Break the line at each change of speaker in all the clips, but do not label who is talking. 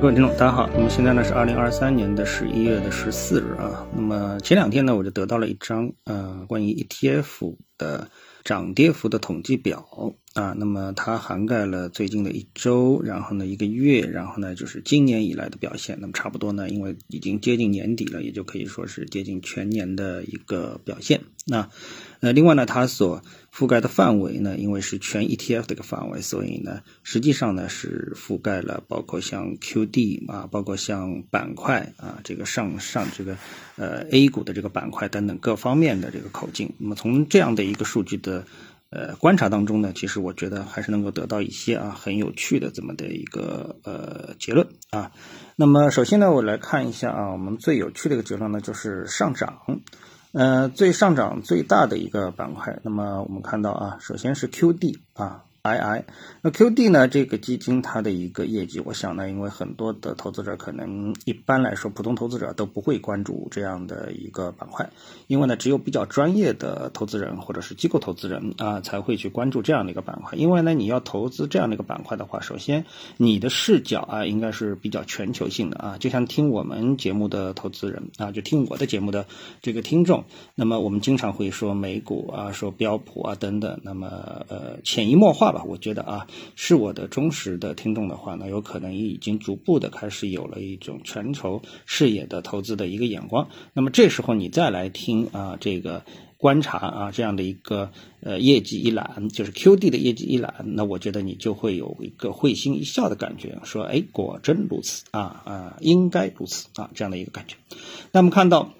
各位听众，大家好。那么现在呢是二零二三年的十一月的十四日啊。那么前两天呢，我就得到了一张呃关于 ETF 的涨跌幅的统计表啊。那么它涵盖了最近的一周，然后呢一个月，然后呢就是今年以来的表现。那么差不多呢，因为已经接近年底了，也就可以说是接近全年的一个表现。那呃，另外呢，它所覆盖的范围呢，因为是全 ETF 的一个范围，所以呢，实际上呢是覆盖了包括像 QD 啊，包括像板块啊，这个上上这个呃 A 股的这个板块等等各方面的这个口径。那么从这样的一个数据的呃观察当中呢，其实我觉得还是能够得到一些啊很有趣的这么的一个呃结论啊。那么首先呢，我来看一下啊，我们最有趣的一个结论呢就是上涨。呃，最上涨最大的一个板块，那么我们看到啊，首先是 QD 啊。II，那 QD 呢？这个基金它的一个业绩，我想呢，因为很多的投资者可能一般来说，普通投资者都不会关注这样的一个板块，因为呢，只有比较专业的投资人或者是机构投资人啊，才会去关注这样的一个板块。因为呢，你要投资这样的一个板块的话，首先你的视角啊，应该是比较全球性的啊，就像听我们节目的投资人啊，就听我的节目的这个听众，那么我们经常会说美股啊，说标普啊等等，那么呃，潜移默化。吧，我觉得啊，是我的忠实的听众的话呢，有可能已经逐步的开始有了一种全球视野的投资的一个眼光。那么这时候你再来听啊，这个观察啊这样的一个呃业绩一览，就是 QD 的业绩一览，那我觉得你就会有一个会心一笑的感觉，说哎，果真如此啊啊，应该如此啊这样的一个感觉。那么看到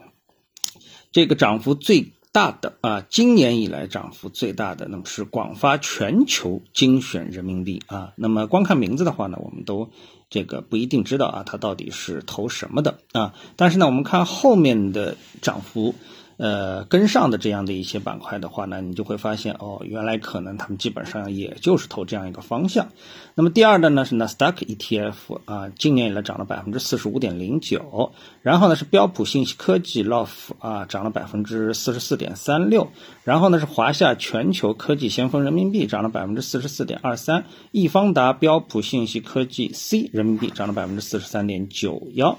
这个涨幅最。大的啊，今年以来涨幅最大的，那么是广发全球精选人民币啊。那么光看名字的话呢，我们都这个不一定知道啊，它到底是投什么的啊。但是呢，我们看后面的涨幅。呃，跟上的这样的一些板块的话呢，你就会发现哦，原来可能他们基本上也就是投这样一个方向。那么第二的呢是纳斯达克 ETF 啊，今年以来涨了百分之四十五点零九。然后呢是标普信息科技 LOF 啊，涨了百分之四十四点三六。然后呢是华夏全球科技先锋人民币涨了百分之四十四点二三。易方达标普信息科技 C 人民币涨了百分之四十三点九幺。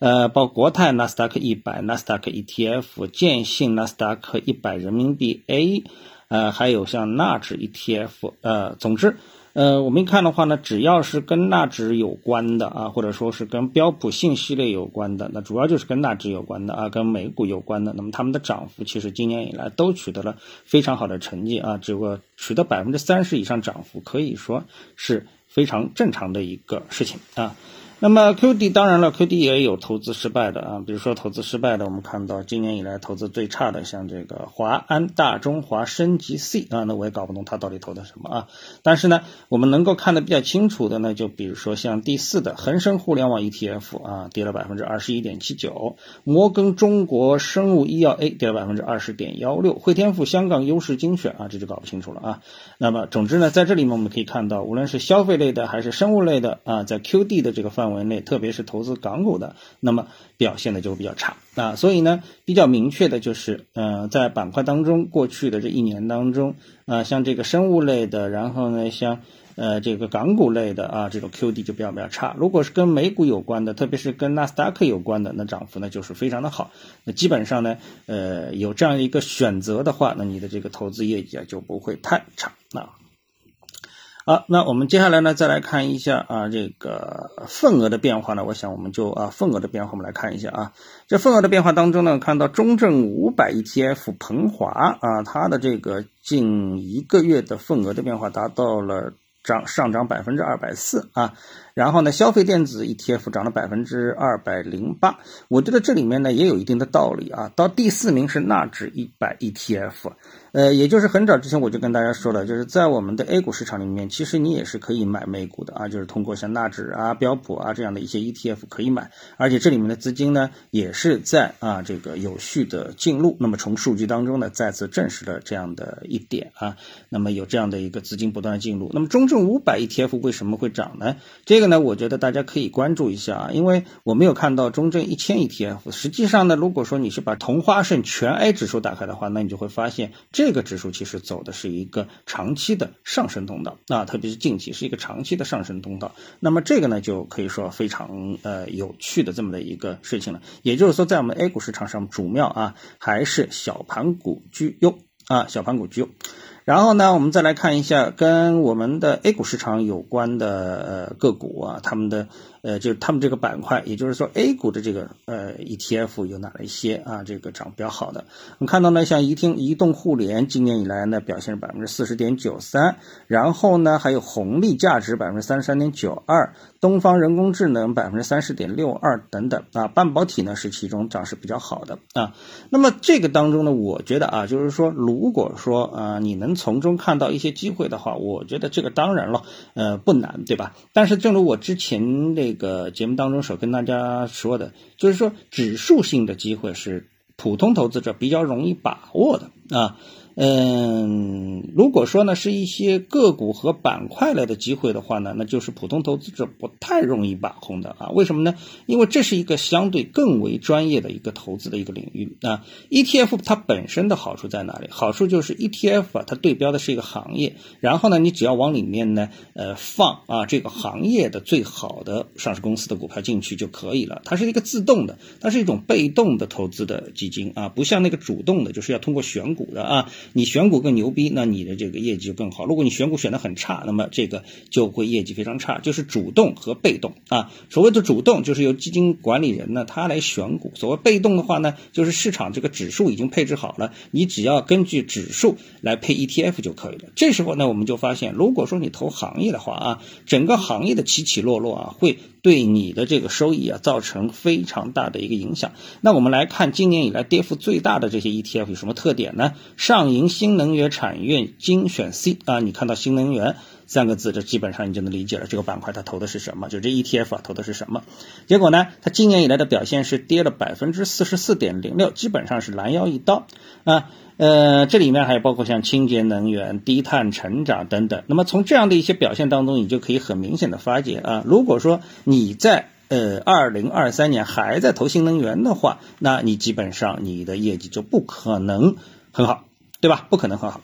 呃，包括国泰纳斯达克一百、纳斯达克 ETF、建信纳斯达克一百人民币 A，呃，还有像纳指 ETF，呃，总之，呃，我们一看的话呢，只要是跟纳指有关的啊，或者说是跟标普信息类有关的，那主要就是跟纳指有关的啊，跟美股有关的，那么他们的涨幅其实今年以来都取得了非常好的成绩啊，这个取得百分之三十以上涨幅，可以说是非常正常的一个事情啊。那么 QD 当然了，QD 也有投资失败的啊，比如说投资失败的，我们看到今年以来投资最差的，像这个华安大中华升级 C 啊，那我也搞不懂他到底投的什么啊。但是呢，我们能够看得比较清楚的呢，就比如说像第四的恒生互联网 ETF 啊，跌了百分之二十一点七九；摩根中国生物医药 A 跌了百分之二十点幺六；汇添富香港优势精选啊，这就搞不清楚了啊。那么总之呢，在这里面我们可以看到，无论是消费类的还是生物类的啊，在 QD 的这个范围。范围内，特别是投资港股的，那么表现的就会比较差啊。所以呢，比较明确的就是，呃，在板块当中，过去的这一年当中啊，像这个生物类的，然后呢，像呃这个港股类的啊，这种 QD 就比较比较差。如果是跟美股有关的，特别是跟纳斯达克有关的，那涨幅呢就是非常的好。那基本上呢，呃，有这样一个选择的话，那你的这个投资业绩啊就不会太差啊。好，那我们接下来呢，再来看一下啊，这个份额的变化呢，我想我们就啊，份额的变化我们来看一下啊，这份额的变化当中呢，看到中证五百 ETF 鹏华啊，它的这个近一个月的份额的变化达到了涨上涨百分之二百四啊，然后呢，消费电子 ETF 涨了百分之二百零八，我觉得这里面呢也有一定的道理啊，到第四名是纳指一百 ETF。呃，也就是很早之前我就跟大家说了，就是在我们的 A 股市场里面，其实你也是可以买美股的啊，就是通过像纳指啊、标普啊这样的一些 ETF 可以买，而且这里面的资金呢也是在啊这个有序的进入。那么从数据当中呢再次证实了这样的一点啊，那么有这样的一个资金不断进入。那么中证五百 ETF 为什么会涨呢？这个呢，我觉得大家可以关注一下啊，因为我没有看到中证一千 ETF。实际上呢，如果说你是把同花顺全 A 指数打开的话，那你就会发现。这个指数其实走的是一个长期的上升通道啊，特别是近期是一个长期的上升通道。那么这个呢，就可以说非常呃有趣的这么的一个事情了。也就是说，在我们 A 股市场上，主庙啊还是小盘股居优啊，小盘股居优。然后呢，我们再来看一下跟我们的 A 股市场有关的呃个股啊，他们的。呃，就是他们这个板块，也就是说 A 股的这个呃 ETF 有哪一些啊？这个涨比较好的，我们看到呢，像移听移动互联今年以来呢表现是百分之四十点九三，然后呢还有红利价值百分之三十三点九二，东方人工智能百分之三十点六二等等啊，半导体呢是其中涨势比较好的啊。那么这个当中呢，我觉得啊，就是说如果说啊你能从中看到一些机会的话，我觉得这个当然了，呃不难，对吧？但是正如我之前那。个节目当中所跟大家说的，就是说指数性的机会是普通投资者比较容易把握的啊。嗯，如果说呢是一些个股和板块类的机会的话呢，那就是普通投资者不太容易把控的啊。为什么呢？因为这是一个相对更为专业的一个投资的一个领域啊。ETF 它本身的好处在哪里？好处就是 ETF 啊，它对标的是一个行业，然后呢，你只要往里面呢，呃，放啊这个行业的最好的上市公司的股票进去就可以了。它是一个自动的，它是一种被动的投资的基金啊，不像那个主动的，就是要通过选股的啊。你选股更牛逼，那你的这个业绩就更好。如果你选股选的很差，那么这个就会业绩非常差。就是主动和被动啊。所谓的主动，就是由基金管理人呢他来选股；所谓被动的话呢，就是市场这个指数已经配置好了，你只要根据指数来配 ETF 就可以了。这时候呢，我们就发现，如果说你投行业的话啊，整个行业的起起落落啊，会对你的这个收益啊造成非常大的一个影响。那我们来看今年以来跌幅最大的这些 ETF 有什么特点呢？上。银新能源产业精选 C 啊，你看到新能源三个字，这基本上你就能理解了这个板块它投的是什么，就这 ETF 啊投的是什么。结果呢，它今年以来的表现是跌了百分之四十四点零六，基本上是拦腰一刀啊。呃，这里面还有包括像清洁能源、低碳成长等等。那么从这样的一些表现当中，你就可以很明显的发觉啊，如果说你在呃二零二三年还在投新能源的话，那你基本上你的业绩就不可能很好。对吧？不可能很好。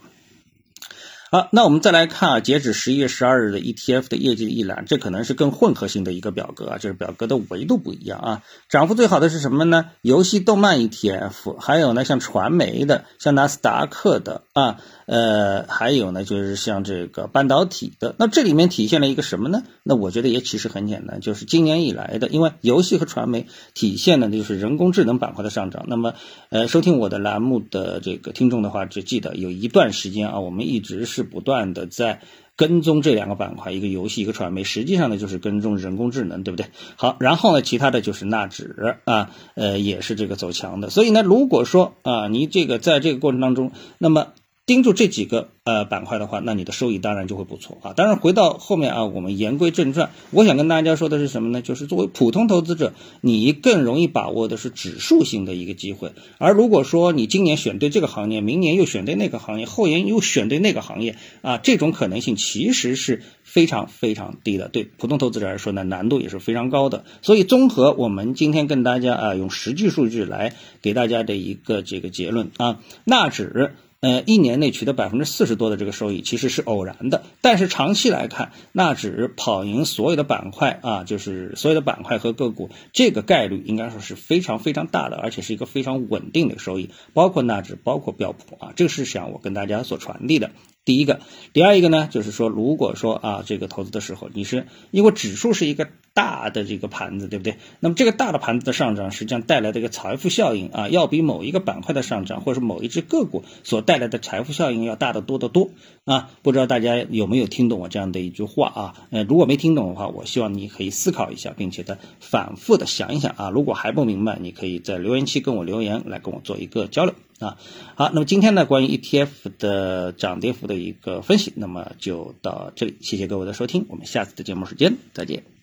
好，那我们再来看啊，截止十一月十二日的 ETF 的业绩一览，这可能是更混合性的一个表格啊，就是表格的维度不一样啊。涨幅最好的是什么呢？游戏动漫 ETF，还有呢像传媒的，像纳斯达克的啊。呃，还有呢，就是像这个半导体的，那这里面体现了一个什么呢？那我觉得也其实很简单，就是今年以来的，因为游戏和传媒体现的就是人工智能板块的上涨。那么，呃，收听我的栏目的这个听众的话，就记得有一段时间啊，我们一直是不断的在跟踪这两个板块，一个游戏，一个传媒，实际上呢就是跟踪人工智能，对不对？好，然后呢，其他的就是纳指啊，呃，也是这个走强的。所以呢，如果说啊，你这个在这个过程当中，那么盯住这几个呃板块的话，那你的收益当然就会不错啊。当然回到后面啊，我们言归正传，我想跟大家说的是什么呢？就是作为普通投资者，你更容易把握的是指数性的一个机会。而如果说你今年选对这个行业，明年又选对那个行业，后年又选对那个行业啊，这种可能性其实是非常非常低的。对普通投资者来说呢，难度也是非常高的。所以综合我们今天跟大家啊用实际数据来给大家的一个这个结论啊，纳指。呃，一年内取得百分之四十多的这个收益，其实是偶然的。但是长期来看，纳指跑赢所有的板块啊，就是所有的板块和个股，这个概率应该说是非常非常大的，而且是一个非常稳定的收益。包括纳指，包括标普啊，这个是想我跟大家所传递的。第一个，第二一个呢，就是说，如果说啊，这个投资的时候，你是因为指数是一个大的这个盘子，对不对？那么这个大的盘子的上涨，实际上带来的一个财富效应啊，要比某一个板块的上涨，或者是某一只个股所带来的财富效应要大得多得多啊。不知道大家有没有听懂我这样的一句话啊？呃，如果没听懂的话，我希望你可以思考一下，并且的反复的想一想啊。如果还不明白，你可以在留言区跟我留言，来跟我做一个交流。啊，好，那么今天呢，关于 ETF 的涨跌幅的一个分析，那么就到这里，谢谢各位的收听，我们下次的节目时间再见。